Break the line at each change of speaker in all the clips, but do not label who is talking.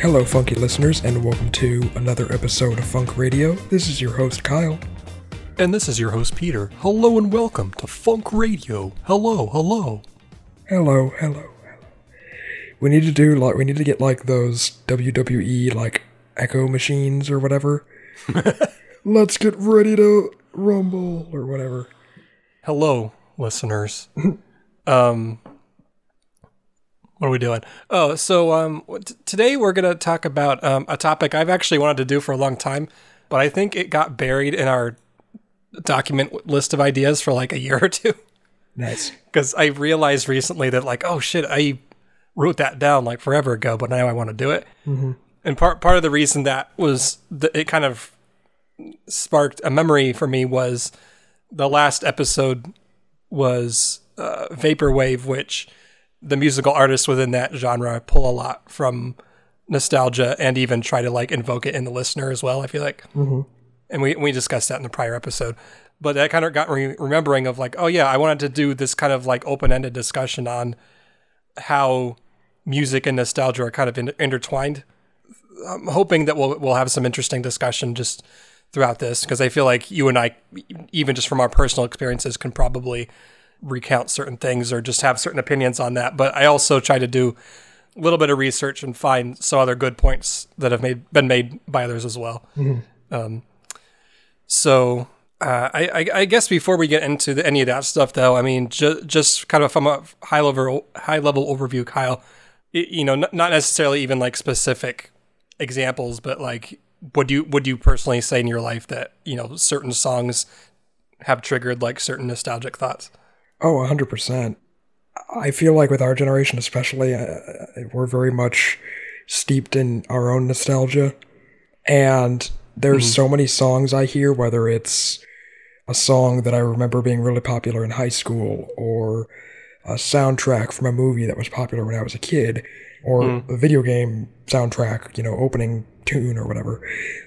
Hello, funky listeners, and welcome to another episode of Funk Radio. This is your host, Kyle.
And this is your host, Peter. Hello and welcome to Funk Radio. Hello, hello.
Hello, hello, hello. We need to do like we need to get like those WWE like echo machines or whatever. Let's get ready to rumble or whatever.
Hello, listeners. um, what are we doing? Oh, so um, t- today we're gonna talk about um, a topic I've actually wanted to do for a long time, but I think it got buried in our document list of ideas for like a year or two.
Nice.
Because I realized recently that like, oh shit, I wrote that down like forever ago, but now I want to do it. Mm-hmm. And part part of the reason that was that it kind of sparked a memory for me was the last episode was uh, vaporwave, which the musical artists within that genre pull a lot from nostalgia and even try to like invoke it in the listener as well. I feel like, mm-hmm. and we we discussed that in the prior episode. But that kind of got me remembering of like, oh yeah, I wanted to do this kind of like open ended discussion on how music and nostalgia are kind of in, intertwined. I'm hoping that we'll we'll have some interesting discussion just throughout this because I feel like you and I, even just from our personal experiences, can probably recount certain things or just have certain opinions on that. But I also try to do a little bit of research and find some other good points that have made been made by others as well. Mm-hmm. Um, so uh, I, I, guess before we get into the, any of that stuff, though, I mean, ju- just kind of from a high level high level overview, Kyle. You know, not necessarily even like specific examples, but like, would you would you personally say in your life that you know certain songs have triggered like certain nostalgic thoughts?
Oh, 100%. I feel like with our generation, especially, uh, we're very much steeped in our own nostalgia. And there's mm-hmm. so many songs I hear, whether it's a song that I remember being really popular in high school, or a soundtrack from a movie that was popular when I was a kid, or mm. a video game soundtrack, you know, opening tune or whatever,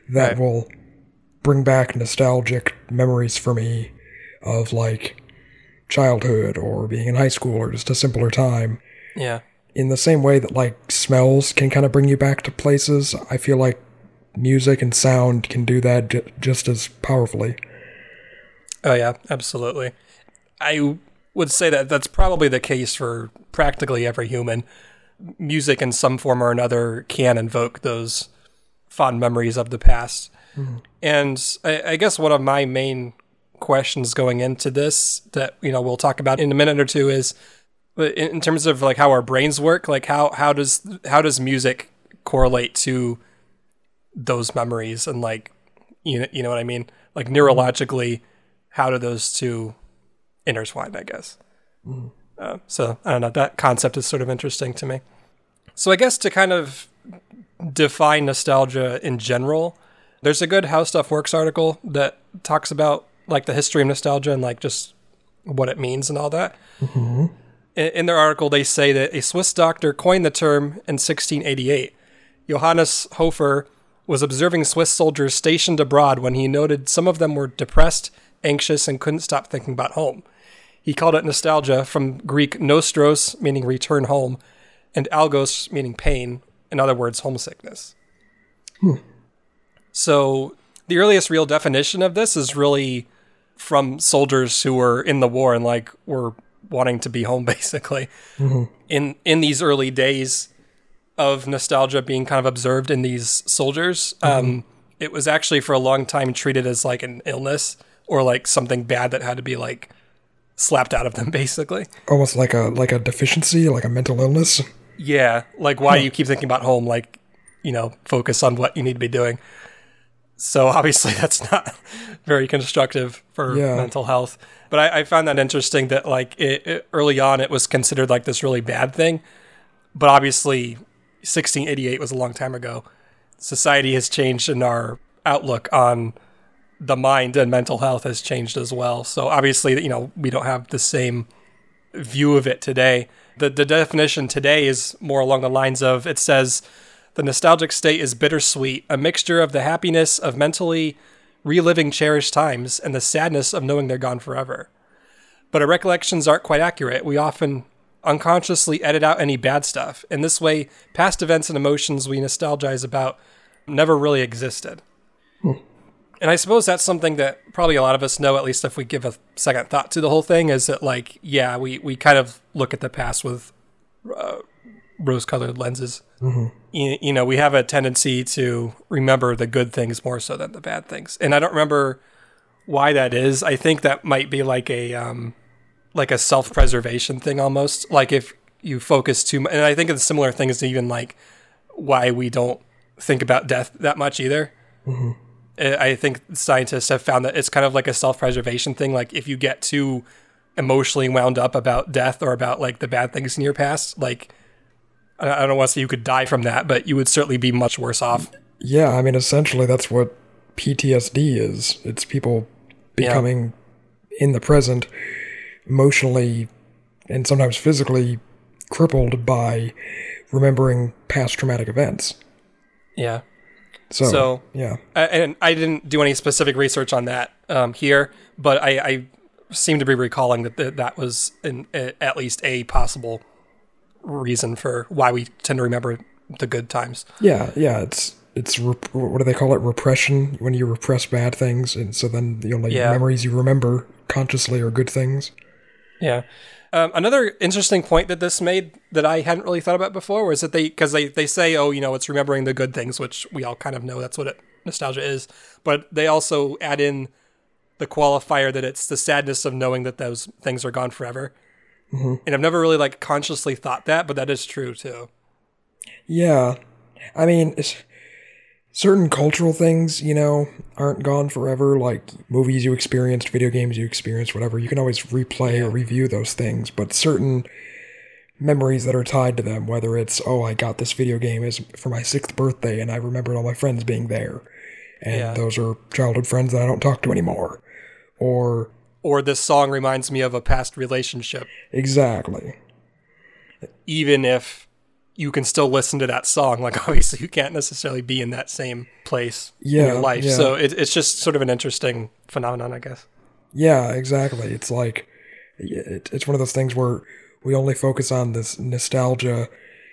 that right. will bring back nostalgic memories for me of like childhood or being in high school or just a simpler time.
Yeah.
In the same way that like smells can kind of bring you back to places, I feel like music and sound can do that j- just as powerfully.
Oh yeah, absolutely. I would say that that's probably the case for practically every human. Music in some form or another can invoke those fond memories of the past. Mm-hmm. And I, I guess one of my main questions going into this that you know we'll talk about in a minute or two is in terms of like how our brains work like how how does how does music correlate to those memories and like you know, you know what I mean? Like neurologically how do those two intertwine I guess. Mm. uh, so I don't know that concept is sort of interesting to me. So I guess to kind of define nostalgia in general there's a good how stuff works article that talks about like the history of nostalgia and like just what it means and all that. Mm-hmm. In, in, their article, they say that a Swiss doctor coined the term in 1688. Johannes Hofer was observing Swiss soldiers stationed abroad when he noted some of them were depressed, anxious, and couldn't stop thinking about home. He called it nostalgia from Greek nostos, meaning return home, and algos, meaning pain, in other words, homesickness. Hmm. So the earliest real definition of this is really from soldiers who were in the war and like were wanting to be home basically. Mm-hmm. in in these early days of nostalgia being kind of observed in these soldiers mm-hmm. um, it was actually for a long time treated as like an illness or like something bad that had to be like slapped out of them basically.
Almost like a like a deficiency like a mental illness?
Yeah. Like why do you keep thinking about home like you know focus on what you need to be doing so obviously that's not very constructive for yeah. mental health. But I, I, found that interesting that like it, it, early on it was considered like this really bad thing, but obviously 1688 was a long time ago. Society has changed and our outlook on the mind and mental health has changed as well. So obviously, you know, we don't have the same view of it today. The the definition today is more along the lines of it says the nostalgic state is bittersweet, a mixture of the happiness of mentally reliving cherished times and the sadness of knowing they're gone forever. But our recollections aren't quite accurate. We often unconsciously edit out any bad stuff. And this way, past events and emotions we nostalgize about never really existed. And I suppose that's something that probably a lot of us know, at least if we give a second thought to the whole thing, is that, like, yeah, we, we kind of look at the past with uh, rose colored lenses. You, you know, we have a tendency to remember the good things more so than the bad things. And I don't remember why that is. I think that might be like a, um, like a self preservation thing almost. Like if you focus too much, and I think it's similar things to even like why we don't think about death that much either. I I think scientists have found that it's kind of like a self preservation thing. Like if you get too emotionally wound up about death or about like the bad things in your past, like I don't want to say you could die from that, but you would certainly be much worse off.
Yeah, I mean, essentially, that's what PTSD is. It's people becoming in the present, emotionally and sometimes physically crippled by remembering past traumatic events.
Yeah.
So,
So-
yeah,
I- and I didn't do any specific research on that um, here, but I, I seem to be recalling that th- that was a, at least a possible reason for why we tend to remember the good times.
yeah, yeah. It's it's rep- what do they call it? Repression when you repress bad things, and so then the only
Yeah.
memories you remember consciously are good things.
Yeah. Um, another interesting point that this made that I hadn't really thought about before was that they, because they, they say, oh, you know, it's remembering the good things, which we all kind of know that's what it, nostalgia is. But they also add in the qualifier that it's the sadness of knowing that those things are gone forever. Mm-hmm. And I've never really like consciously thought that, but that is true too.
Yeah, I mean, it's, certain cultural things, you know, aren't gone forever. Like movies you experienced, video games you experienced, whatever. You can always replay or review those things, but certain memories that are tied to them, whether it's oh, I got this video game is for my sixth birthday, and I remembered all my friends being there, and
Yeah.
those are childhood friends that I don't talk to anymore, or
Or this song reminds me of a past relationship,
exactly.
even if you can still listen to that song. Like obviously you can't necessarily be in that same place in
Yeah,
your life.
yeah.
So it, it's just sort of an interesting phenomenon, I guess.
Yeah, exactly. It's like it, it's one of those things where we only focus on this nostalgia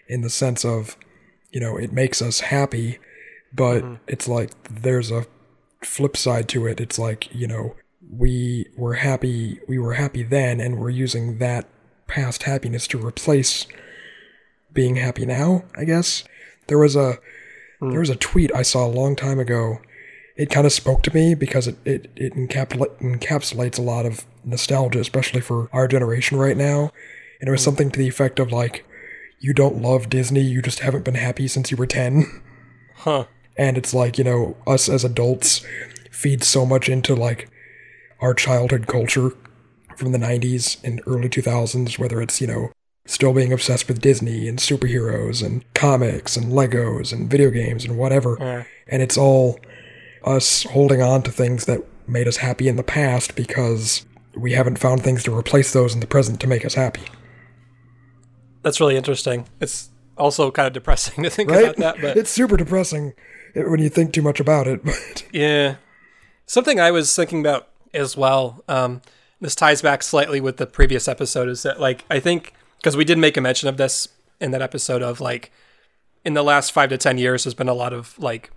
in the sense of, you know, it makes us happy, but mm-hmm. it's like there's a flip side to it. It's like, you know, we were happy, we were happy then and we're using that past happiness to replace being happy now, I guess. There was a hmm. there was a tweet I saw a long time ago it kind of spoke to me because it, it, it encapsula- encapsulates a lot of nostalgia, especially for our generation right now. And it was hmm. something to the effect of like, you don't love Disney, you just haven't been happy since you were 10.
Huh.
And it's like, you know, us as adults feed so much into like our childhood culture from the 90s and early 2000s, whether it's, you know, still being obsessed with Disney and superheroes and comics and Legos and video games and whatever.
Yeah.
And it's all us holding on to things that made us happy in the past because we haven't found things to replace those in the present to make us happy.
That's really interesting. It's also kind of depressing to think
Right?
about that, but
it's super depressing when you think too much about it. But
yeah. Something I was thinking about as well, um, this ties back slightly with the previous episode, is that, like, I think, because we did make a mention of this in that episode of, like, in the last five to 10 years, there's been a lot of, like,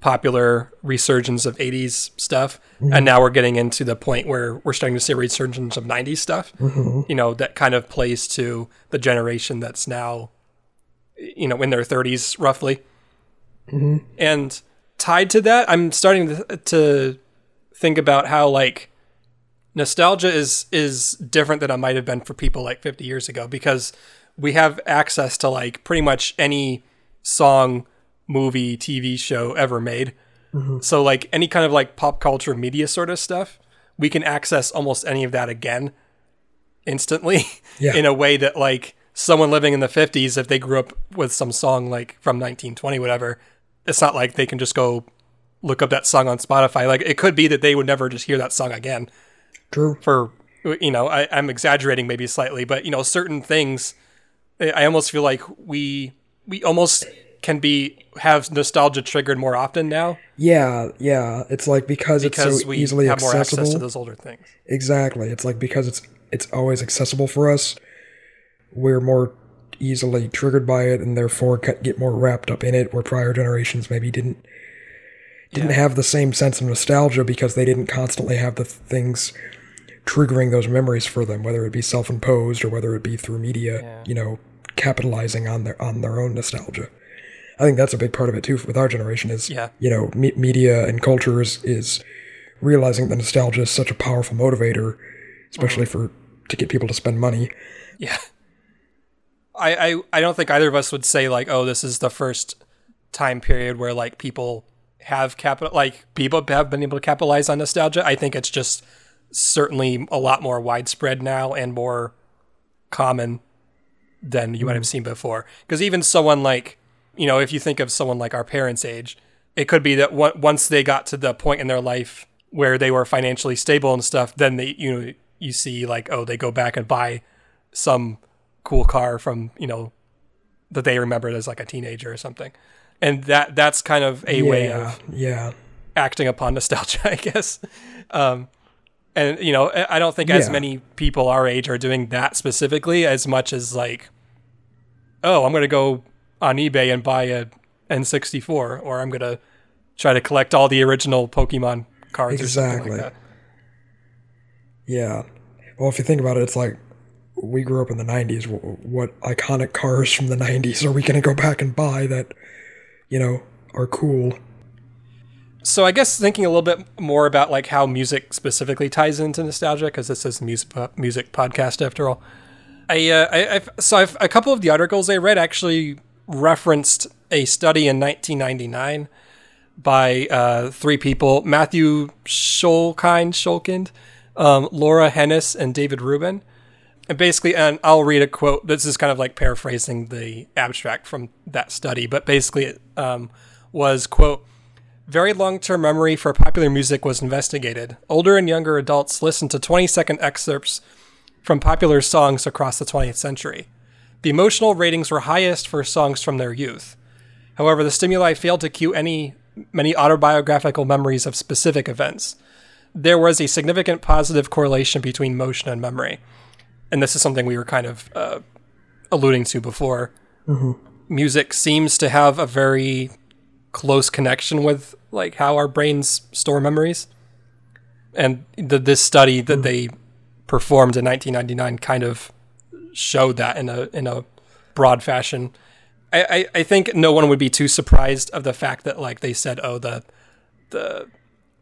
popular resurgence of 80s stuff. And mm-hmm. now we're getting into the point where we're starting to see a resurgence of 90s stuff, mm-hmm. you know, that kind of plays to the generation that's now, you know, in their 30s roughly. Mm-hmm. And tied to that, I'm starting to, to think about how like nostalgia is is different than it might have been for people like 50 years ago because we have access to like pretty much any song, movie, TV show ever made. Mm-hmm. So like any kind of like pop culture media sort of stuff, we can access almost any of that again instantly
Yeah.
in a way that like someone living in the 50s if they grew up with some song like from 1920 whatever it's not like they can just go look up that song on spotify like it could be that they would never just hear that song again
true.
for you know I, i'm exaggerating maybe slightly but you know certain things i almost feel like we we almost can be have nostalgia triggered more often now
Yeah, yeah. It's like because, it's so
we
easily
have more
accessible.
access to those older things
Exactly. It's like because it's it's always accessible for us. we're more easily triggered by it and therefore get more wrapped up in it where prior generations maybe didn't didn't yeah. have the same sense of nostalgia because they didn't constantly have the things triggering those memories for them whether it be self-imposed or whether it be through media yeah. you know capitalizing on their on their own nostalgia i think that's a big part of it too with our generation is
yeah.
you know me- media and culture is, is realizing that nostalgia is such a powerful motivator especially mm-hmm. for to get people to spend money
yeah I, I I don't think either of us would say like, oh, this is the first time period where like people have capital like people have been able to capitalize on nostalgia. I think it's just certainly a lot more widespread now and more common than you mm might have mm-hmm. seen before. Because even someone like, you know, if you think of someone like our parents' age, it could be that once they got to the point in their life where they were financially stable and stuff, then they, you know, you see like, oh, they go back and buy some cool car from you know that they remembered as like a teenager or something, and that that's kind of a
yeah,
way of
yeah
acting upon nostalgia, I guess. Um, and you know, I don't think yeah. as many people our age are doing that specifically as much as like, oh, I'm gonna go on eBay and buy a N64, or I'm gonna try to collect all the original Pokemon cards exactly. like.
Yeah. Well, if you think about it, it's like we grew up in the 90s. What iconic cars from the 90s are we going to go back and buy that, you know, are cool?
So I guess thinking a little bit more about like how music specifically ties into nostalgia, because this is music music podcast after all. I, uh, I I've, so I've, a couple of the articles I read actually referenced a study in 1999 by uh, three people: Matthew Schulkind, Schulkind, um, Laura Hennis, and David Rubin and basically, and I'll read a quote. This is kind of like paraphrasing the abstract from that study, but basically, it um, was quote. Very long term memory for popular music was investigated. Older and younger adults listened to 20 second excerpts from popular songs across the 20th century. The emotional ratings were highest for songs from their youth. However, the stimuli failed to cue any many autobiographical memories of specific events. There was a significant positive correlation between motion and memory and this is something we were kind of uh, alluding to before. Mm-hmm. Music seems to have a very close connection with like how our brains store memories, and the, this study that they performed in 1999 kind of showed that in a in a broad fashion. I, I, I think no one would be too surprised of the fact that like they said, oh the the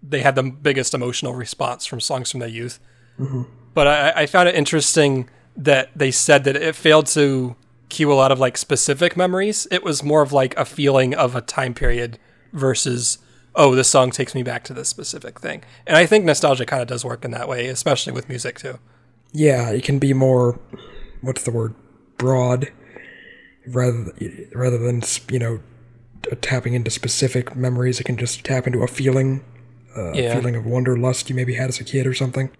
they had the biggest emotional response from songs from their youth. Mm-hmm but I, I found it interesting that they said that it failed to cue a lot of like specific memories. It was more of like a feeling of a time period versus oh, this song takes me back to this specific thing. And I think nostalgia kind of does work in that way, especially with music too.
Yeah, it can be more what's the word broad rather rather than you know tapping into specific memories. It can just tap into a feeling, uh, yeah. a feeling of wanderlust you maybe had as a kid or something.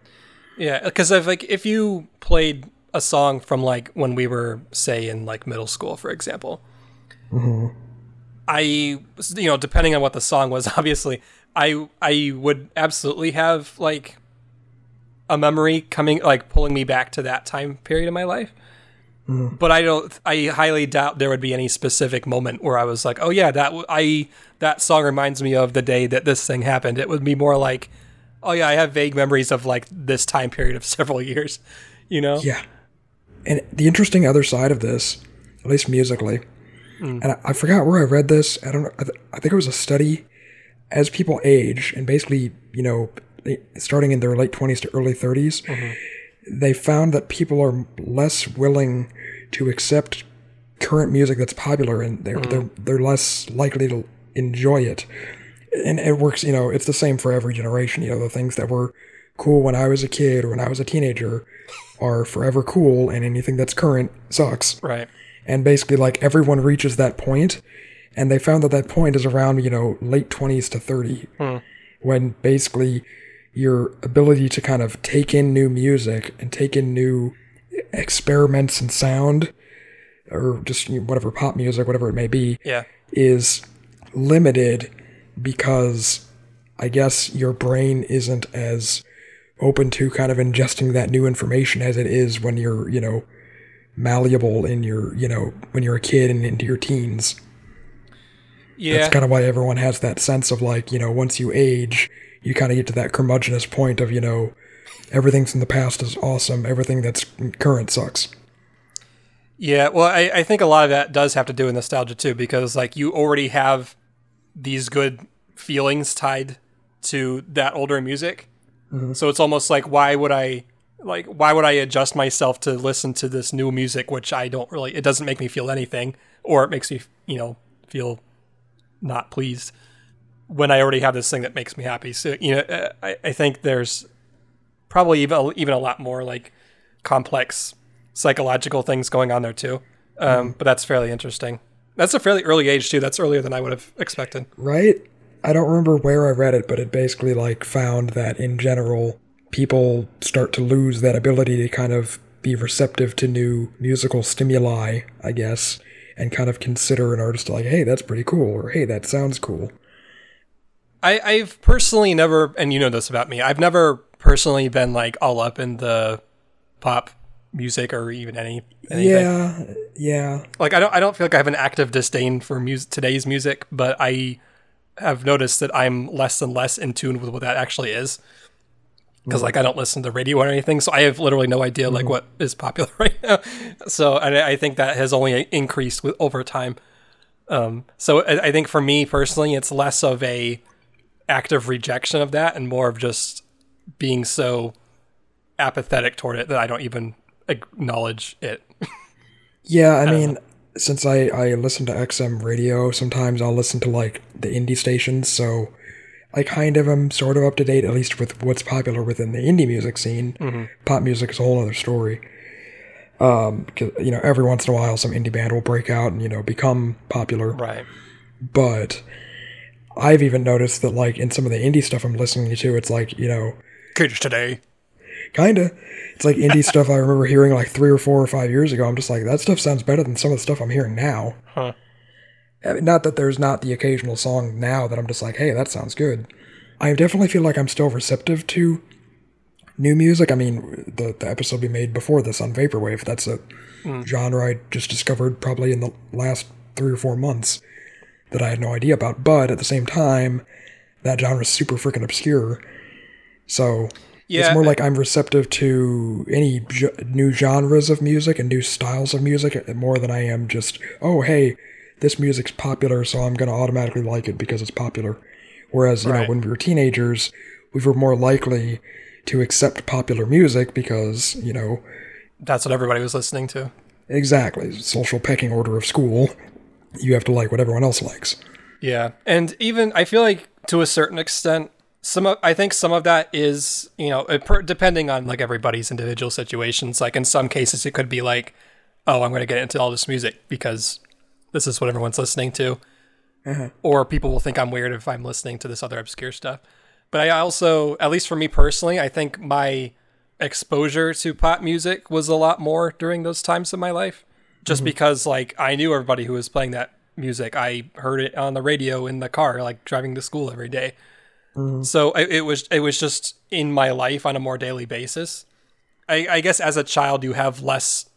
Yeah, because if like if you played a song from like when we were say in like middle school, for example, mm-hmm. I you know depending on what the song was, obviously I I would absolutely have like a memory coming like pulling me back to that time period in my life. Mm-hmm. But I don't. I highly doubt there would be any specific moment where I was like, "Oh yeah, that I that song reminds me of the day that this thing happened." It would be more like oh yeah, I have vague memories of like this time period of several years, you know?
Yeah. And the interesting other side of this, at least musically, mm. and I, I, forgot where I read this. I don't know. I, th- I, think it was a study as people age and basically, you know, starting in their late 20s to early 30s, mm-hmm. they found that people are less willing to accept current music that's popular and they're, mm. they're, they're less likely to enjoy it and it works, you know, it's the same for every generation. You know, the things that were cool when I was a kid or when I was a teenager are forever cool, and anything that's current sucks.
Right.
And basically, like, everyone reaches that point, and they found that that point is around, you know, late 20s to 30, hmm. when basically your ability to kind of take in new music and take in new experiments and sound, or just whatever pop music, whatever it may be,
yeah.
is limited because I guess your brain isn't as open to kind of ingesting that new information as it is when you're, you know, malleable in your, you know, when you're a kid and into your teens.
Yeah.
That's kind of why everyone has that sense of like, you know, once you age, you kind of get to that curmudgeonous point of, you know, everything from the past is awesome, everything that's current sucks.
Yeah, well, I, I think a lot of that does have to do with nostalgia too, because like you already have these good feelings tied to that older music. So it's almost like why would I like why would I adjust myself to listen to this new music which I don't really it doesn't make me feel anything or it makes me, you know, feel not pleased when I already have this thing that makes me happy. So, you know, uh, I, I think there's probably even even a lot more like complex psychological things going on there too. Um, But that's fairly interesting. That's a fairly early age too. That's earlier than I would have expected.
Right? I don't remember where I read it, but it basically like found that in general, people start to lose that ability to kind of be receptive to new musical stimuli, I guess, and kind of consider an artist like, hey, that's pretty cool, or hey, that sounds cool.
I, I've personally never, and you know this about me, I've never personally been like all up in the pop music or even any anything.
Yeah, yeah.
Like I don't, I don't feel like I have an active disdain for music, today's music, but I have noticed that I'm less and less in tune with what that actually is. Because like I don't listen to radio or anything, so I have literally no idea like what is popular right now. So and I I think that has only increased with over time. Um, so I, I think for me personally, it's less of a active rejection of that and more of just being so apathetic toward it that I don't even acknowledge it.
Yeah, I mean, since I, I listen to XM radio, sometimes I'll listen to like the indie stations, so I kind of am sort of up to date, at least with what's popular within the indie music scene. Pop music is a whole other story. Um, you know, every once in a while, some indie band will break out and you know become popular.
Right.
But I've even noticed that like in some of the indie stuff I'm listening to, it's like you know,
Kids today.
Kinda. It's like indie stuff I remember hearing like three or four or five years ago. I'm just like, that stuff sounds better than some of the stuff I'm hearing now.
Huh.
I mean, not that there's not the occasional song now that I'm just like, hey, that sounds good. I definitely feel like I'm still receptive to new music. I mean, the, the episode we made before this on Vaporwave, that's a hmm. genre I just discovered probably in the last three or four months that I had no idea about. But at the same time, that genre is super freaking obscure. So
Yeah,
it's more like I'm receptive to any new genres of music and new styles of music more than I am just, oh, hey, this music's popular, so I'm going to automatically like it because it's popular. Whereas, you know, when we were teenagers, we were more likely to accept popular music because, you know,
That's what everybody was listening to.
exactly, social pecking order of school, you have to like what everyone else likes.
Yeah, and even I feel like to a certain extent, some of I think some of that is you know depending on like everybody's individual situations. Like in some cases, it could be like, oh, I'm going to get into all this music because this is what everyone's listening to, mm-hmm. or people will think I'm weird if I'm listening to this other obscure stuff. But I also, at least for me personally, I think my exposure to pop music was a lot more during those times of my life just mm-hmm. because like I knew everybody who was playing that music. I heard it on the radio in the car, like driving to school every day. Mm-hmm. So it, it was it was just in my life on a more daily basis. I, I guess as a child you have less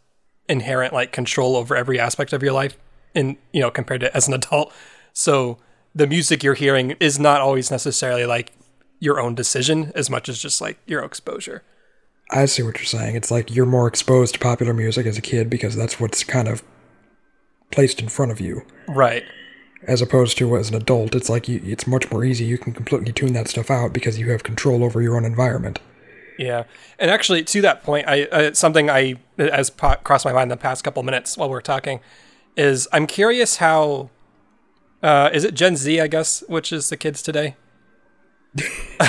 inherent like control over every aspect of your life, in you know compared to as an adult. So the music you're hearing is not always necessarily like your own decision as much as just like your exposure.
I see what you're saying. It's like you're more exposed to popular music as a kid because that's what's kind of placed in front of you.
Right.
As opposed to as an adult it's like you, it's much more easy you can completely tune that stuff out because you have control over your own environment
Yeah, and actually, to that point, I uh, something I has po- crossed my mind the past couple minutes while we are talking is I'm curious how uh, is it Gen Z? I guess, which is the kids today.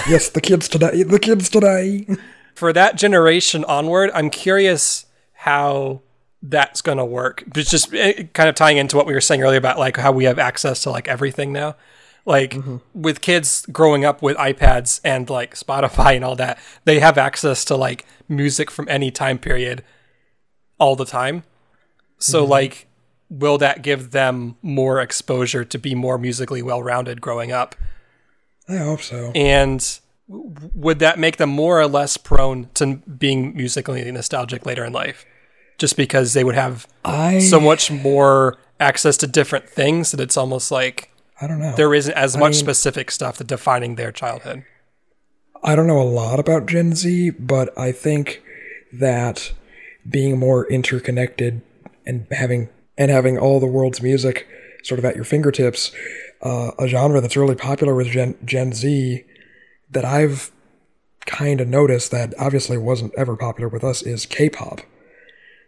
yes the kids today the kids today
For that generation onward, I'm curious how that's going to work. But just eh, kind of tying into what we were saying earlier about like how we have access to like everything now. Like with kids growing up with iPads and like Spotify and all that, they have access to like music from any time period all the time. So like will that give them more exposure to be more musically well-rounded growing up?
i hope so
And would that make them more or less prone to being musically nostalgic later in life? Just because they would have
I
so much more access to different things that it's almost like
I don't know.
there isn't as much
mean-
specific stuff that defining their childhood.
I don't know a lot about Gen Z, but I think that being more interconnected and having and having all the world's music sort of at your fingertips, uh, a genre that's really popular with Gen Gen Z that I've kind of noticed that obviously wasn't ever popular with us is K-pop.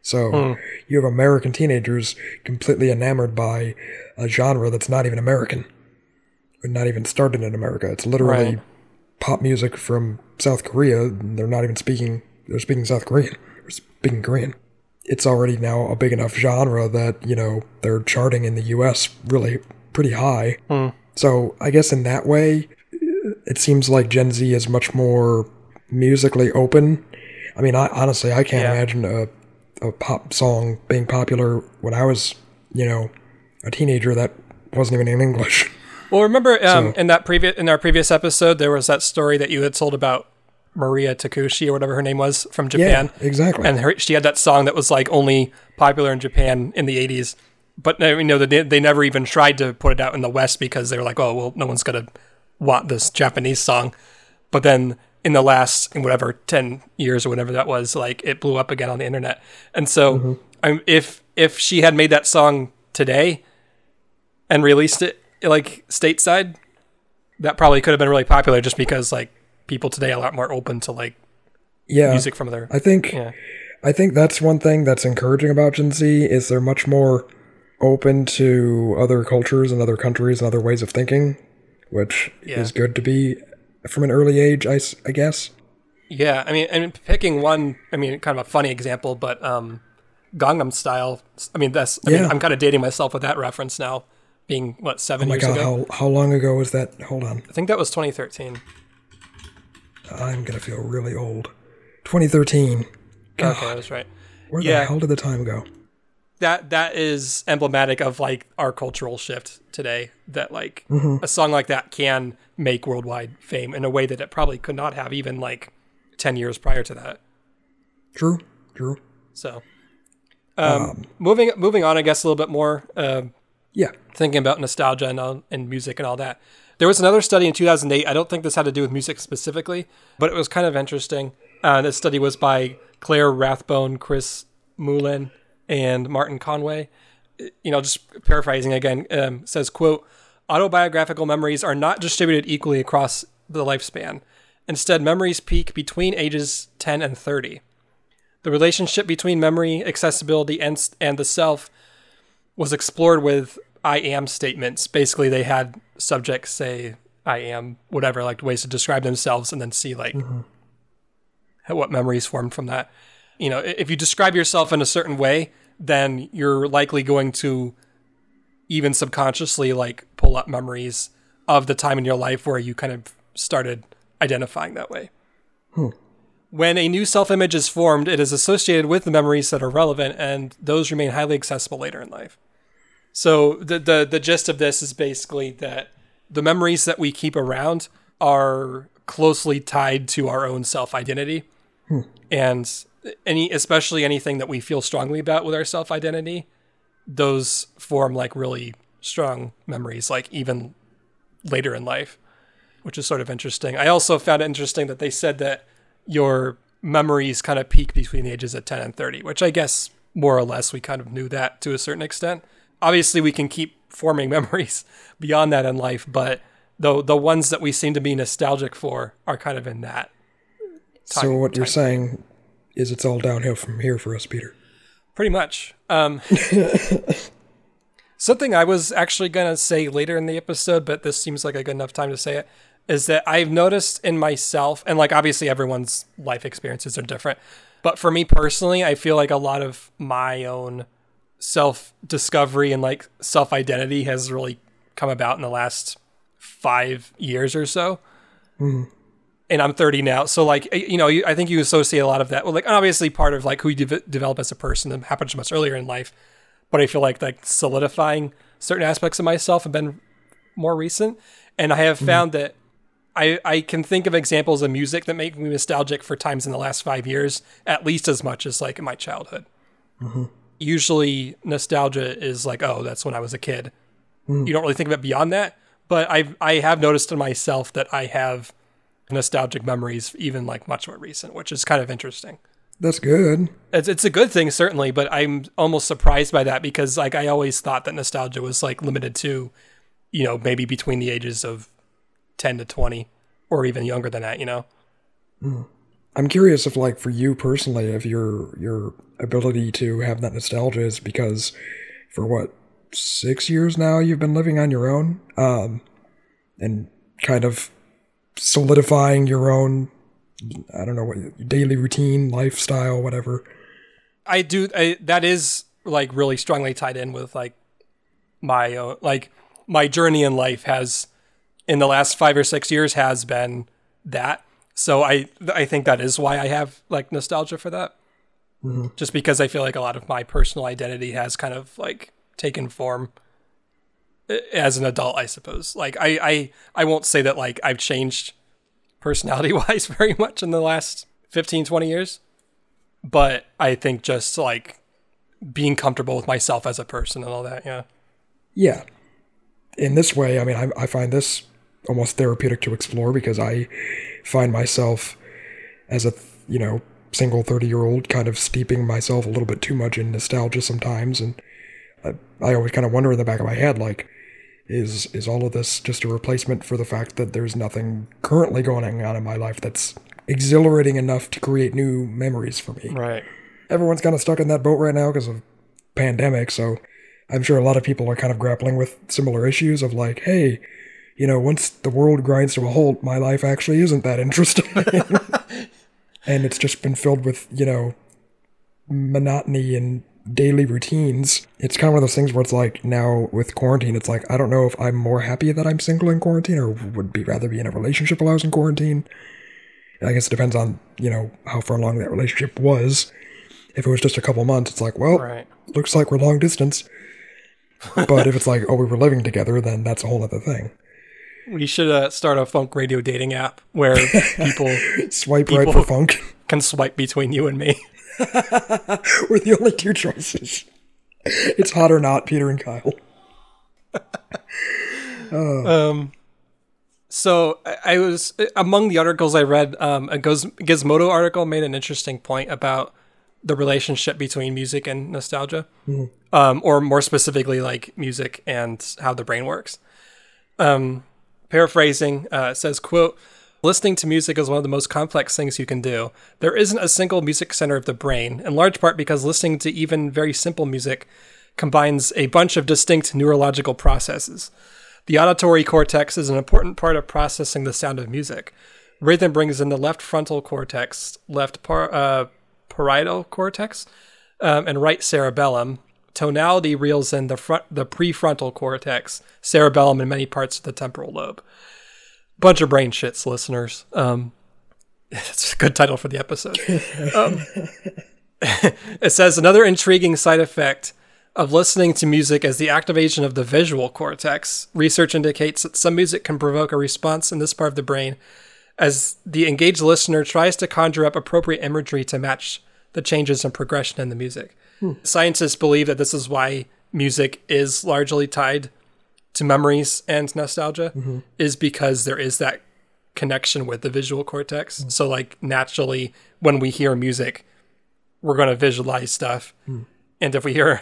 So hmm. you have American teenagers completely enamored by a genre that's not even American, or not even started in America. It's literally
Right.
pop music from South Korea. They're not even speaking. They're speaking South Korean. Or speaking Korean. It's already now a big enough genre that you know they're charting in the U.S. really pretty high. Hmm. So I guess in that way, it seems like Gen Z is much more musically open. I mean, I honestly I can't
Yeah.
imagine a a pop song being popular when I was you know a teenager that wasn't even in English.
Well, remember um,
So-
in that previous in our previous episode, there was that story that you had told about Maria Takushi or whatever her name was from Japan,
Yeah, exactly.
and her, she had that song that was like only popular in Japan in the '80s. But you know, they, they never even tried to put it out in the West because they were like, "Oh, well, no one's gonna want this Japanese song." But then in the last in whatever ten years or whatever that was, like it blew up again on the internet. And so, um, if if she had made that song today and released it like stateside, that probably could have been really popular just because like people today are a lot more open to like
yeah,
music from other.
I think
Yeah.
I think that's one thing that's encouraging about Gen Z is they're much more open to other cultures and other countries and other ways of thinking, which
Yeah.
is good to be from an early age, I, I guess.
Yeah, I mean, and picking one, I mean, kind of a funny example, but um, Gangnam Style. I mean, that's. I mean,
Yeah.
I'm kind of dating myself with that reference now, being what seven
Oh my
years
god,
ago.
how, how long ago was that? Hold on.
I think that was 2013.
I'm gonna feel really old. 2013.
Okay, I was right.
Where
Yeah.
the hell did the time go?
That that is emblematic of like our cultural shift today. That like
Mm-hmm.
a song like that can make worldwide fame in a way that it probably could not have even like 10 years prior to that.
True, true.
So, um, moving moving on, I guess a little bit more. Um,
Yeah.
thinking about nostalgia and, all, and music and all that. There was another study in 2008. I don't think this had to do with music specifically, but it was kind of interesting. Uh, this study was by Claire Rathbone, Chris Moulin, and Martin Conway. You know, just paraphrasing again, um, says, quote, autobiographical memories are not distributed equally across the lifespan. Instead, memories peak between ages 10 and 30. The relationship between memory, accessibility, and, and the self was explored with I am statements. Basically, they had subjects say I am, whatever, like ways to describe themselves, and then see like mm-hmm. how- what memories formed from that. You know, if you describe yourself in a certain way, then you're likely going to even subconsciously like pull up memories of the time in your life where you kind of started identifying that way. Hmm. When a new self image is formed, it is associated with the memories that are relevant, and those remain highly accessible later in life. So the the the gist of this is basically that the memories that we keep around are closely tied to our own self identity, hmm. and any especially anything that we feel strongly about with our self identity, those form like really strong memories, like even later in life, which is sort of interesting. I also found it interesting that they said that your memories kind of peak between the ages of 10 and 30, which I guess more or less we kind of knew that to a certain extent. Obviously, we can keep forming memories beyond that in life, but the the ones that we seem to be nostalgic for are kind of in that.
so
time-
what you're
time.
saying is it's all downhill from here for us, Peter.
Pretty much. Um, something I was actually going to say later in the episode, but this seems like a good enough time to say it, is that I've noticed in myself, and like obviously everyone's life experiences are different, but for me personally, I feel like a lot of my own self discovery and like self identity has really come about in the last five years or so mm-hmm. and I'm 30 now. So like, you know, you, I think you associate a lot of that. Well, like obviously part of like who you de- develop as a person that happens much earlier in life. But I feel like like solidifying certain aspects of myself have been more recent. And I have found that I, I can think of examples of music that make me nostalgic for times in the last five years, at least as much as like in my childhood. usually nostalgia is like, oh, that's when I was a kid.
Hmm.
You don't really think of it beyond that. But I I have noticed in myself that I have nostalgic memories, even like much more recent, which is kind of interesting.
That's good.
It's it's a good thing certainly, but I'm almost surprised by that because like I always thought that nostalgia was like limited to, you know, maybe between the ages of ten to twenty, or even younger than that. You know.
I'm curious if, like, for you personally, if your your ability to have that nostalgia is because for what six years now you've been living on your own, um, and kind of solidifying your own, I don't know what daily routine, lifestyle, whatever.
I do. I, that is like really strongly tied in with like my uh, like my journey in life has in the last five or six years has been that. So I I think that is why I have like nostalgia for that. Just because I feel like a lot of my personal identity has kind of like taken form uh, as an adult, I suppose. Like I I I won't say that like I've changed personality wise very much in the last 15 20 years but I think just like being comfortable with myself as a person and all that. Yeah.
Yeah. In this way, I mean, I, I find this almost therapeutic to explore because I find myself as a, you know, single 30 year old kind of steeping myself a little bit too much in nostalgia sometimes. And I, I always kind of wonder in the back of my head, like, is, is all of this just a replacement for the fact that there's nothing currently going on in my life that's exhilarating enough to create new memories for me?
Right.
everyone's kind of stuck in that boat right now because of pandemic so i'm sure a lot of people are kind of grappling with similar issues of like hey you know once the world grinds to a halt my life actually isn't that interesting and it's just been filled with you know monotony and daily routines it's kind of one of those things where it's like now with quarantine it's like i don't know if i'm more happy that i'm single in quarantine or would be rather be in a relationship while i was in quarantine I guess it depends on, you know, how far along that relationship was. If it was just a couple months, it's like, well,
Right.
looks like we're long distance. but if it's like, oh, we were living together, then that's a whole other thing.
We should uh, start a funk radio dating app where people
Swipe right for funk.
can swipe between you and me.
we're the only two choices. It's hot or not, Peter and Kyle.
Um, so I, I was among the articles I read. Um, a Giz- Gizmodo article made an interesting point about the relationship between music and nostalgia, um, or more specifically, like music and how the brain works. Um, paraphrasing uh, says, "quote." Listening to music is one of the most complex things you can do. There isn't a single music center of the brain, in large part because listening to even very simple music combines a bunch of distinct neurological processes. The auditory cortex is an important part of processing the sound of music. Rhythm brings in the left frontal cortex, left par- uh, parietal cortex, um, and right cerebellum. Tonality reels in the front, the prefrontal cortex, cerebellum, and many parts of the temporal lobe. Bunch of brain shits, listeners. Um, it's a good title for the episode. Um, it says another intriguing side effect of listening to music is the activation of the visual cortex. Research indicates that some music can provoke a response in this part of the brain as the engaged listener tries to conjure up appropriate imagery to match the changes and progression in the music. Scientists believe that this is why music is largely tied to memories and nostalgia mm-hmm. is because there is that connection with the visual cortex. Mm-hmm. So like naturally when we hear music, we're going to visualize stuff. Mm. And if we hear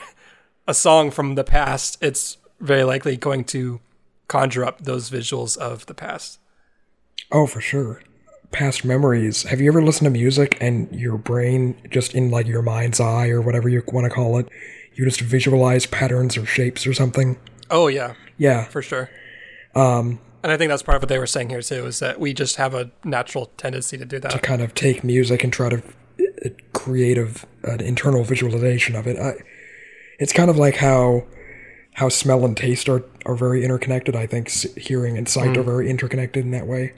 a song from the past, it's very likely going to conjure up those visuals of the past.
Oh, for sure. Past memories. Have you ever listened to music and your brain, just in like your mind's eye or whatever you want to call it, you just visualize patterns or shapes or something?
Oh yeah,
Yeah.
for sure. Um, and I think that's part of what they were saying here too, is that we just have a natural tendency to do that.
To kind of take music and try to uh, create an internal visualization of it. I, it's kind of like how how smell and taste are, are very interconnected. I think hearing and sight are very interconnected in that way.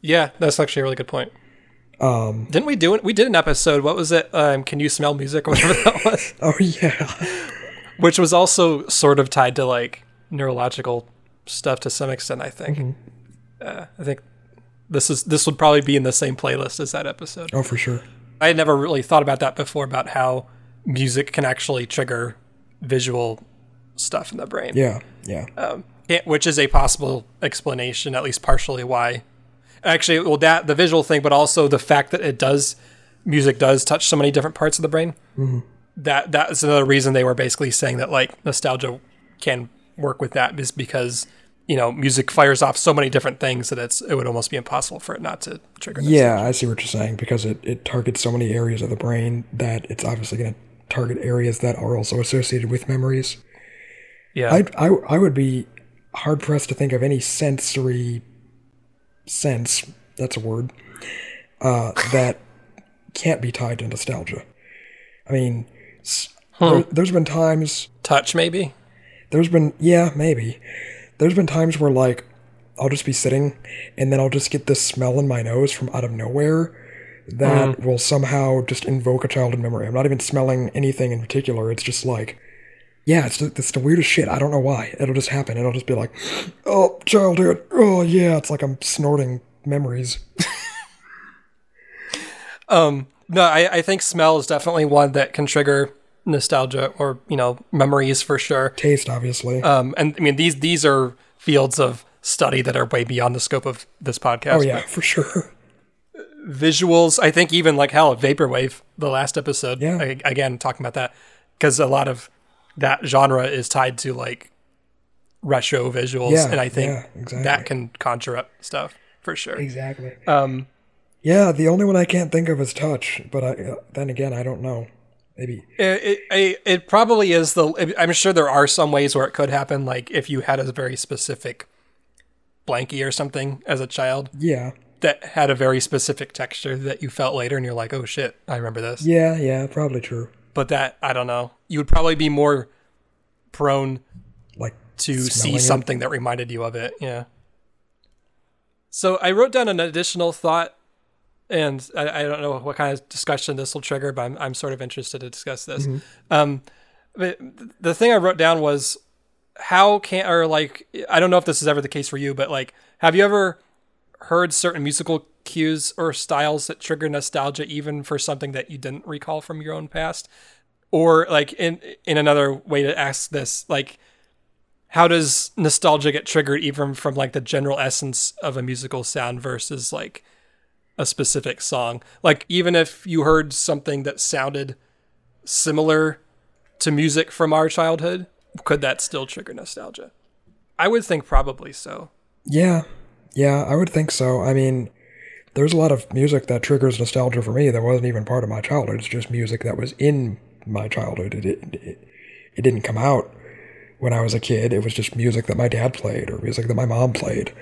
Yeah, that's actually a really good point. Um, Didn't we do it? We did an episode. What was it? Um, Can you smell music or whatever that was?
Oh yeah,
Which was also sort of tied to like neurological stuff to some extent. I think. Uh, I think this is this would probably be in the same playlist as that episode.
oh for sure.
I had never really thought about that before about how music can actually trigger visual stuff in the brain.
Yeah, yeah.
Um, which is a possible explanation, at least partially why. Actually, well, that the visual thing, but also the fact that it does, music does touch so many different parts of the brain.
Mm-hmm.
That that's another reason they were basically saying that like nostalgia can work with that is because you know music fires off so many different things that it's it would almost be impossible for it not to trigger. nostalgia.
Yeah, I see what you're saying because it, it targets so many areas of the brain that it's obviously going to target areas that are also associated with memories.
yeah.
I, I, I would be hard pressed to think of any sensory sense, that's a word, uh, that can't be tied to nostalgia. I mean, there, there's been times
Touch maybe.
there's been yeah maybe. There's been times where like i'll just be sitting and then i'll just get this smell in my nose from out of nowhere that will somehow just invoke a childhood memory. I'm not even smelling anything in particular. It's just like yeah it's, it's the weirdest shit. I don't know why. It'll just happen it'll just be like oh childhood. Oh yeah. It's like i'm snorting memories.
Um, no, I, I think smell is definitely one that can trigger nostalgia or you know memories for sure.
taste obviously
Um, and I mean these these are fields of study that are way beyond the scope of this podcast.
oh yeah for sure
visuals. I think even like hell, vaporwave. The last episode,
Yeah.
I- again talking about that because a lot of that genre is tied to like retro visuals,
Yeah,
and I think
yeah, exactly.
that can conjure up stuff for sure.
exactly
Um,
yeah the only one i can't think of is touch but I, uh, then again i don't know maybe
It, it, it probably is the. I'm sure there are some ways where it could happen, like if you had a very specific blankie or something as a child
yeah
that had a very specific texture that you felt later, and you're like, oh shit, I remember this.
yeah yeah probably true
But that I don't know. You would probably be more prone
like
to see
it.
something that reminded you of it. Yeah. So I wrote down an additional thought, and I, I don't know what kind of discussion this will trigger, but I'm, I'm sort of interested to discuss this. Um, but the thing I wrote down was how can or like I don't know if this is ever the case for you, but like have you ever heard certain musical cues or styles that trigger nostalgia even for something that you didn't recall from your own past? Or like in in another way to ask this, like how does nostalgia get triggered even from like the general essence of a musical sound versus like a specific song like even if you heard something that sounded similar to music from our childhood could that still trigger nostalgia i would think probably so
Yeah, yeah, I would think so. I mean, there's a lot of music that triggers nostalgia for me that wasn't even part of my childhood. It's just music that was in my childhood. It, it, it, it didn't come out when I was a kid. It was just music that my dad played or music that my mom played.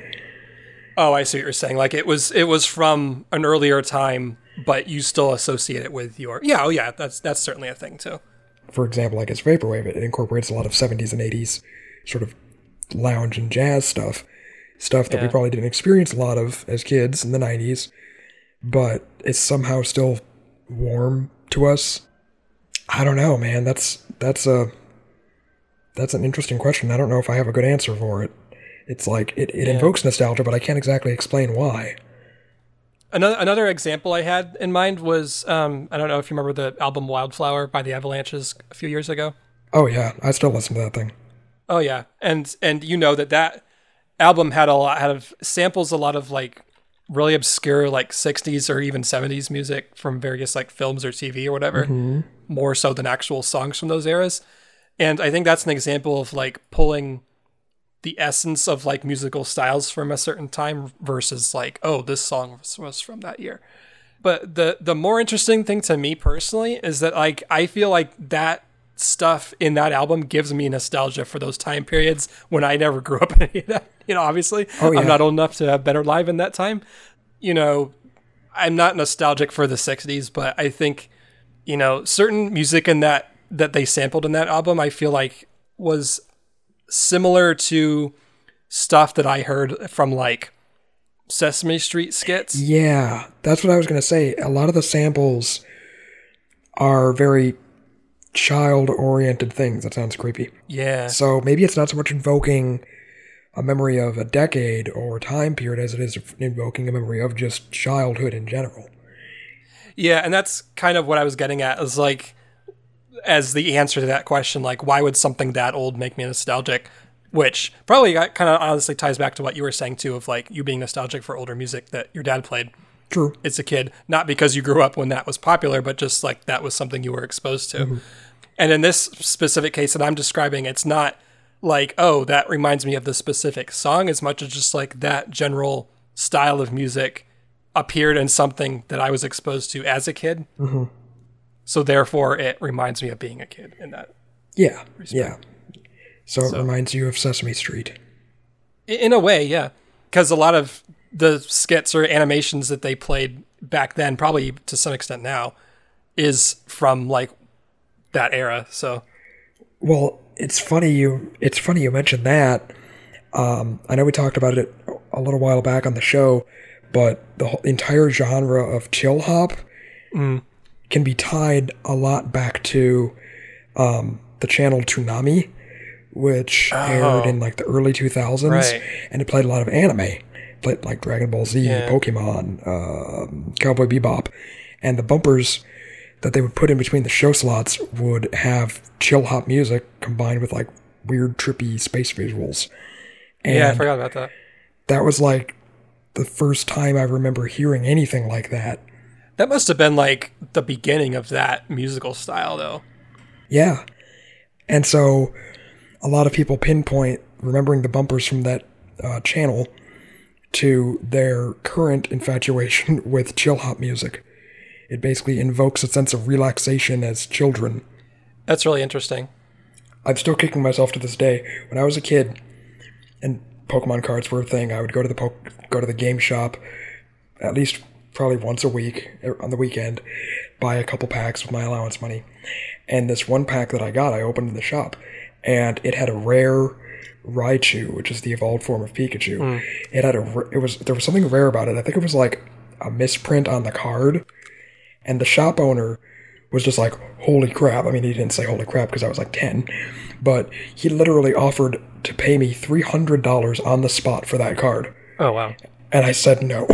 Oh i see what you're saying like it was it was from an earlier time but you still associate it with your yeah oh yeah that's that's certainly a thing too
For example, like it's vaporwave. It incorporates a lot of 70s and 80s sort of lounge and jazz stuff. Stuff that we probably didn't experience a lot of as kids in the 90s, but it's somehow still warm to us. I don't know, man. That's that's a that's an interesting question. I don't know if I have a good answer for it. It's like it, it invokes nostalgia, but I can't exactly explain why.
Another another example I had in mind was um, I don't know if you remember the album Wildflower by the Avalanches a few years ago.
Oh yeah, I still listen to that thing.
Oh yeah, and and you know that that album had a lot had of samples a lot of like really obscure like 60s or even 70s music from various like films or TV or whatever, more so than actual songs from those eras. And I think that's an example of like pulling the essence of like musical styles from a certain time versus like oh this song was, from that year. But the the more interesting thing to me personally is that like I feel like that stuff in that album gives me nostalgia for those time periods when I never grew up in any of that. You know, obviously,
Oh, yeah.
I'm not old enough to have better live in that time. You know, I'm not nostalgic for the '60s, but I think you know certain music in that that they sampled in that album. I feel like was similar to stuff that I heard from like Sesame Street skits.
Yeah, that's what I was going to say. A lot of the samples are very child oriented things. That sounds creepy.
Yeah.
So maybe it's not so much invoking a memory of a decade or time period as it is invoking a memory of just childhood in general.
Yeah, and that's kind of what I was getting at. Is like as the answer to that question, like why would something that old make me nostalgic? Which probably kind of honestly ties back to what you were saying too, of like you being nostalgic for older music that your dad played.
True.
As a kid, not because you grew up when that was popular, but just like that was something you were exposed to. Mm-hmm. And in this specific case that I'm describing, it's not like, oh, that reminds me of the specific song as much as just like that general style of music appeared in something that I was exposed to as a kid.
Mm-hmm.
So therefore, it reminds me of being a kid in that.
Yeah, respect. yeah. So it reminds you of Sesame Street.
In a way, yeah, because a lot of the skits or animations that they played back then, probably to some extent now, is from like that era. So,
well, it's funny you it's funny you mentioned that. Um, I know we talked about it a little while back on the show, but the whole, entire genre of chill hop
mm.
Can be tied a lot back to um, the channel Toonami, which oh. aired in like the early 2000s,
right.
and it played a lot of anime, played like Dragon Ball Z, yeah. Pokemon, uh, Cowboy Bebop, and the bumpers that they would put in between the show slots would have chill hop music combined with like weird trippy space visuals.
And yeah, I forgot about that.
That was like the first time I remember hearing anything like that.
That must have been like the beginning of that musical style, though.
Yeah. And so a lot of people pinpoint remembering the bumpers from that uh, channel to their current infatuation with chill hop music. It basically invokes a sense of relaxation as children.
That's really interesting.
I'm still kicking myself to this day. When I was a kid, and Pokemon cards were a thing, I would go to the po- go to the game shop at least probably once a week er, on the weekend, buy a couple packs with my allowance money. And this one pack that I got, I opened in the shop, and it had a rare Raichu, which is the evolved form of Pikachu. Mm. It had a it was there was something rare about it. I think it was like a misprint on the card, and the shop owner was just like, holy crap. I mean, he didn't say holy crap because I was like 10, but he literally offered to pay me $300 on the spot for that card.
Oh, wow.
And I said no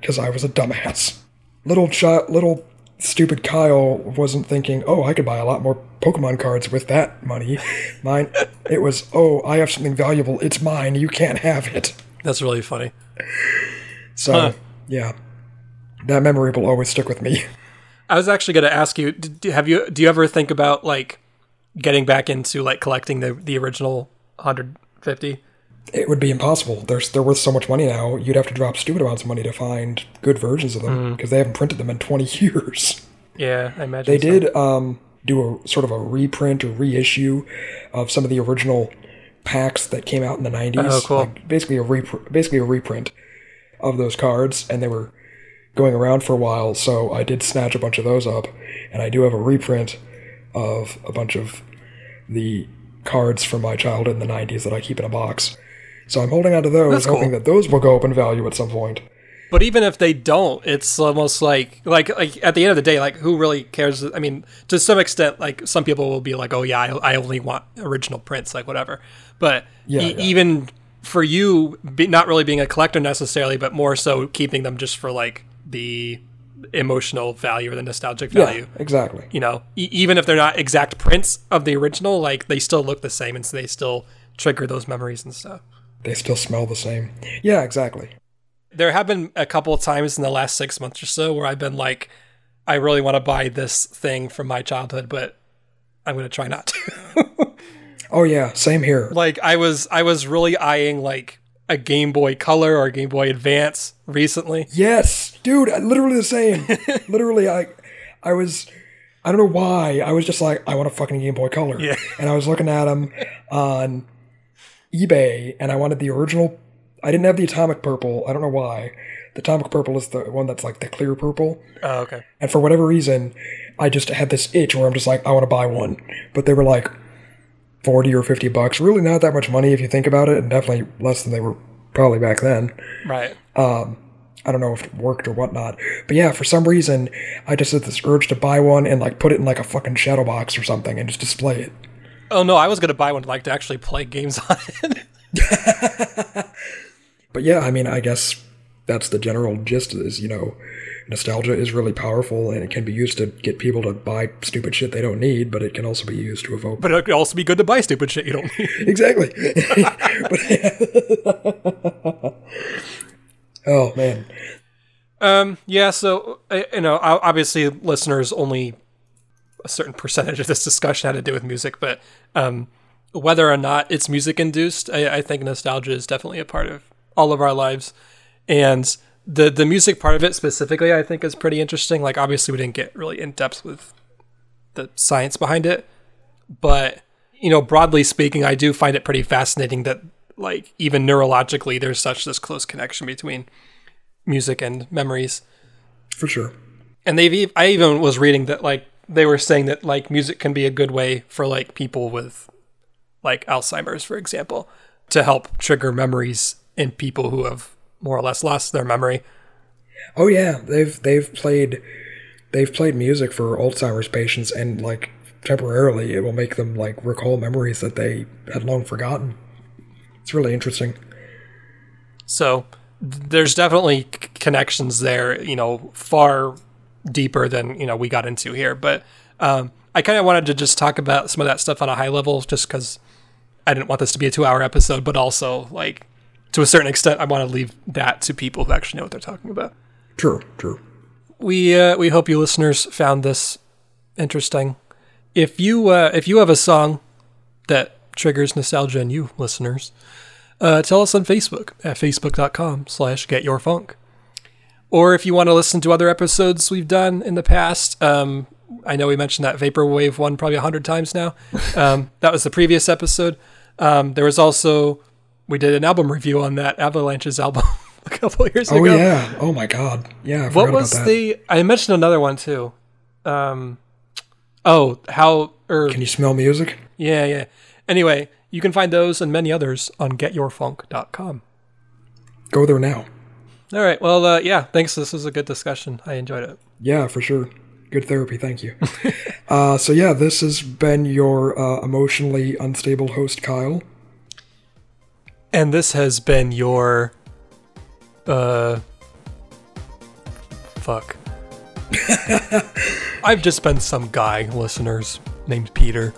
because I was a dumbass. Little ch- little stupid Kyle wasn't thinking, oh, I could buy a lot more Pokemon cards with that money. Mine, it was, oh, I have something valuable. It's mine. You can't have it.
That's really funny.
So, huh. yeah, that memory will always stick with me.
I was actually going to ask you, do, have you do you ever think about like getting back into like collecting the the original 150?
It would be impossible. There's they're worth so much money now. You'd have to drop stupid amounts of money to find good versions of them because mm. they haven't printed them in 20 years.
Yeah, I imagine
they so. did um, do a sort of a reprint or reissue of some of the original packs that came out in the 90s.
Oh, cool.
Like basically a repr- basically a reprint of those cards, and they were going around for a while, so I did snatch a bunch of those up, and I do have a reprint of a bunch of the cards from my childhood in the 90s that I keep in a box. So I'm holding on to those, hoping that those will go up in value at some point.
But even if they don't, it's almost like like like at the end of the day, like who really cares? I mean, to some extent, like some people will be like, "Oh yeah, I, I only want original prints, like whatever." But yeah, e- yeah. even for you, be, not really being a collector necessarily, but more so keeping them just for like the emotional value or the nostalgic value.
Yeah, exactly.
You know, e- even if they're not exact prints of the original, like they still look the same and so they still trigger those memories and stuff.
They still smell the same. Yeah, exactly.
There have been a couple of times in the last six months or so where I've been like, I really want to buy this thing from my childhood, but I'm going to try not to.
oh yeah, same here.
Like I was, I was really eyeing like a Game Boy Color or Game Boy Advance recently.
Yes, dude, literally the same. literally, I, I was, I don't know why. I was just like, I want a fucking Game Boy Color.
Yeah.
And I was looking at them on eBay, and I wanted the original. I didn't have the Atomic Purple. I don't know why. The Atomic Purple is the one that's like the clear purple.
Oh, okay.
And for whatever reason, I just had this itch where I'm just like, I want to buy one. But they were like 40 or 50 bucks. Really not that much money if you think about it, and definitely less than they were probably back then.
Right.
Um, I don't know if it worked or whatnot. But yeah, for some reason, I just had this urge to buy one and like put it in like a fucking shadow box or something and just display it.
Oh no, I was gonna buy one like to actually play games on it.
but yeah, I mean, I guess that's the general gist is, you know, nostalgia is really powerful and it can be used to get people to buy stupid shit they don't need, but it can also be used to evoke.
But it could also be good to buy stupid shit you don't need.
exactly. oh man.
Um. Yeah. So uh, you know, obviously, listeners only a certain percentage of this discussion had to do with music, but um, whether or not it's music induced, I, I think nostalgia is definitely a part of all of our lives, and the the music part of it specifically, I think, is pretty interesting. Like, obviously, we didn't get really in depth with the science behind it, but you know, broadly speaking, I do find it pretty fascinating that like even neurologically, there's such this close connection between music and memories.
For sure.
And they've I even was reading that like they were saying that like music can be a good way for like people with like Alzheimer's, for example, to help trigger memories in people who have more or less lost their memory.
Oh yeah, they've they've played they've played music for Alzheimer's patients and like temporarily it will make them like recall memories that they had long forgotten. It's really interesting.
So there's definitely c- connections there, you know, far deeper than, you know, we got into here. But um, I kind of wanted to just talk about some of that stuff on a high level just because I didn't want this to be a two hour episode, but also, like, to a certain extent, I want to leave that to people who actually know what they're talking about.
True, true.
We uh, we hope you listeners found this interesting. If you uh, if you have a song that triggers nostalgia in you, listeners, uh, tell us on Facebook at facebook.com slash getyourfunk. Or if you want to listen to other episodes we've done in the past, um, I know we mentioned that Vaporwave one probably a hundred times now. Um, that was the previous episode. Um, there was also we did an album review on that Avalanches' album a couple of years
Oh
ago.
Oh, yeah. Oh my god. Yeah, I
What was the? I mentioned another one too. Um, oh, how or
Can you smell music?
yeah, yeah. Anyway, you can find those and many others on getyourfunk.com.
Go there now.
All right. Well, uh, yeah. Thanks. This was a good discussion. I enjoyed it.
Yeah, for sure. Good therapy, thank you. uh, so yeah, this has been your uh, emotionally unstable host, Kyle.
And this has been your, uh, fuck. I've just been some guy, listeners, named Peter.